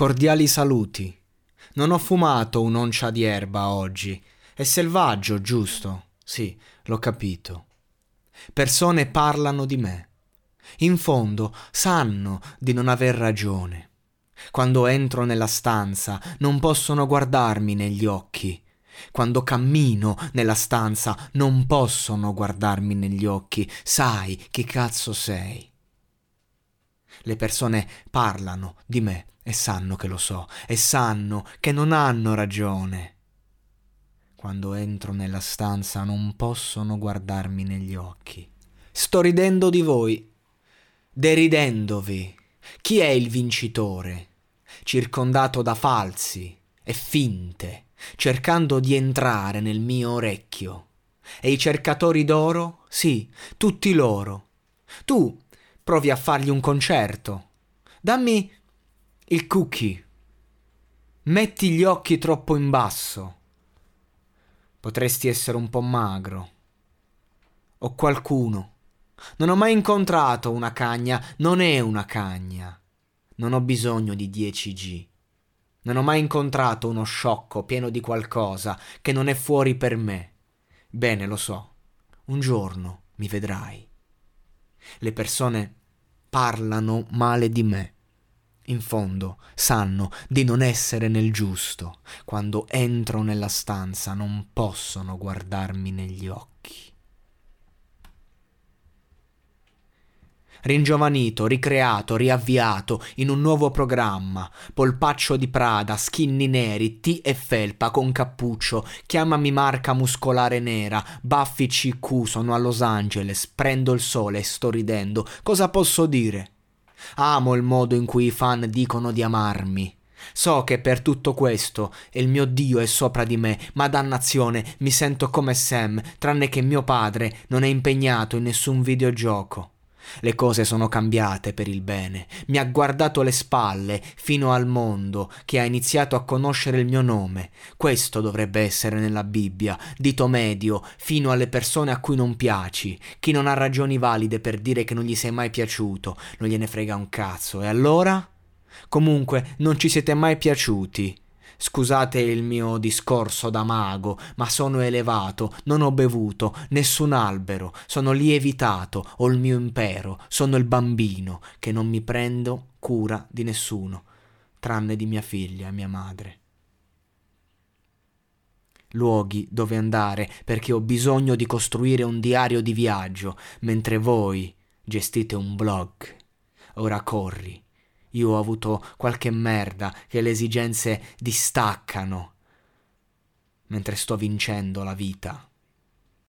Cordiali saluti. Non ho fumato un'oncia di erba oggi. È selvaggio, giusto? Sì, l'ho capito. Persone parlano di me. In fondo sanno di non aver ragione. Quando entro nella stanza non possono guardarmi negli occhi. Quando cammino nella stanza non possono guardarmi negli occhi. Sai chi cazzo sei. Le persone parlano di me e sanno che lo so e sanno che non hanno ragione. Quando entro nella stanza non possono guardarmi negli occhi. Sto ridendo di voi, deridendovi. Chi è il vincitore? Circondato da falsi e finte, cercando di entrare nel mio orecchio. E i cercatori d'oro? Sì, tutti loro. Tu provi a fargli un concerto. Dammi il cookie. Metti gli occhi troppo in basso. Potresti essere un po' magro. O qualcuno. Non ho mai incontrato una cagna, non è una cagna. Non ho bisogno di 10G. Non ho mai incontrato uno sciocco pieno di qualcosa che non è fuori per me. Bene, lo so. Un giorno mi vedrai. Le persone parlano male di me. In fondo sanno di non essere nel giusto. Quando entro nella stanza non possono guardarmi negli occhi. Ringiovanito, ricreato, riavviato in un nuovo programma. Polpaccio di Prada, skinny neri, T e felpa con cappuccio, chiamami marca muscolare nera, baffi CQ, sono a Los Angeles, prendo il sole e sto ridendo. Cosa posso dire? Amo il modo in cui i fan dicono di amarmi. So che per tutto questo il mio Dio è sopra di me, ma dannazione, mi sento come Sam, tranne che mio padre non è impegnato in nessun videogioco. Le cose sono cambiate per il bene. Mi ha guardato le spalle fino al mondo che ha iniziato a conoscere il mio nome. Questo dovrebbe essere nella Bibbia, dito medio, fino alle persone a cui non piaci. Chi non ha ragioni valide per dire che non gli sei mai piaciuto, non gliene frega un cazzo. E allora? Comunque, non ci siete mai piaciuti. Scusate il mio discorso da mago, ma sono elevato, non ho bevuto, nessun albero, sono lievitato, ho il mio impero, sono il bambino, che non mi prendo cura di nessuno, tranne di mia figlia e mia madre. Luoghi dove andare perché ho bisogno di costruire un diario di viaggio, mentre voi gestite un blog. Ora corri io ho avuto qualche merda che le esigenze distaccano mentre sto vincendo la vita.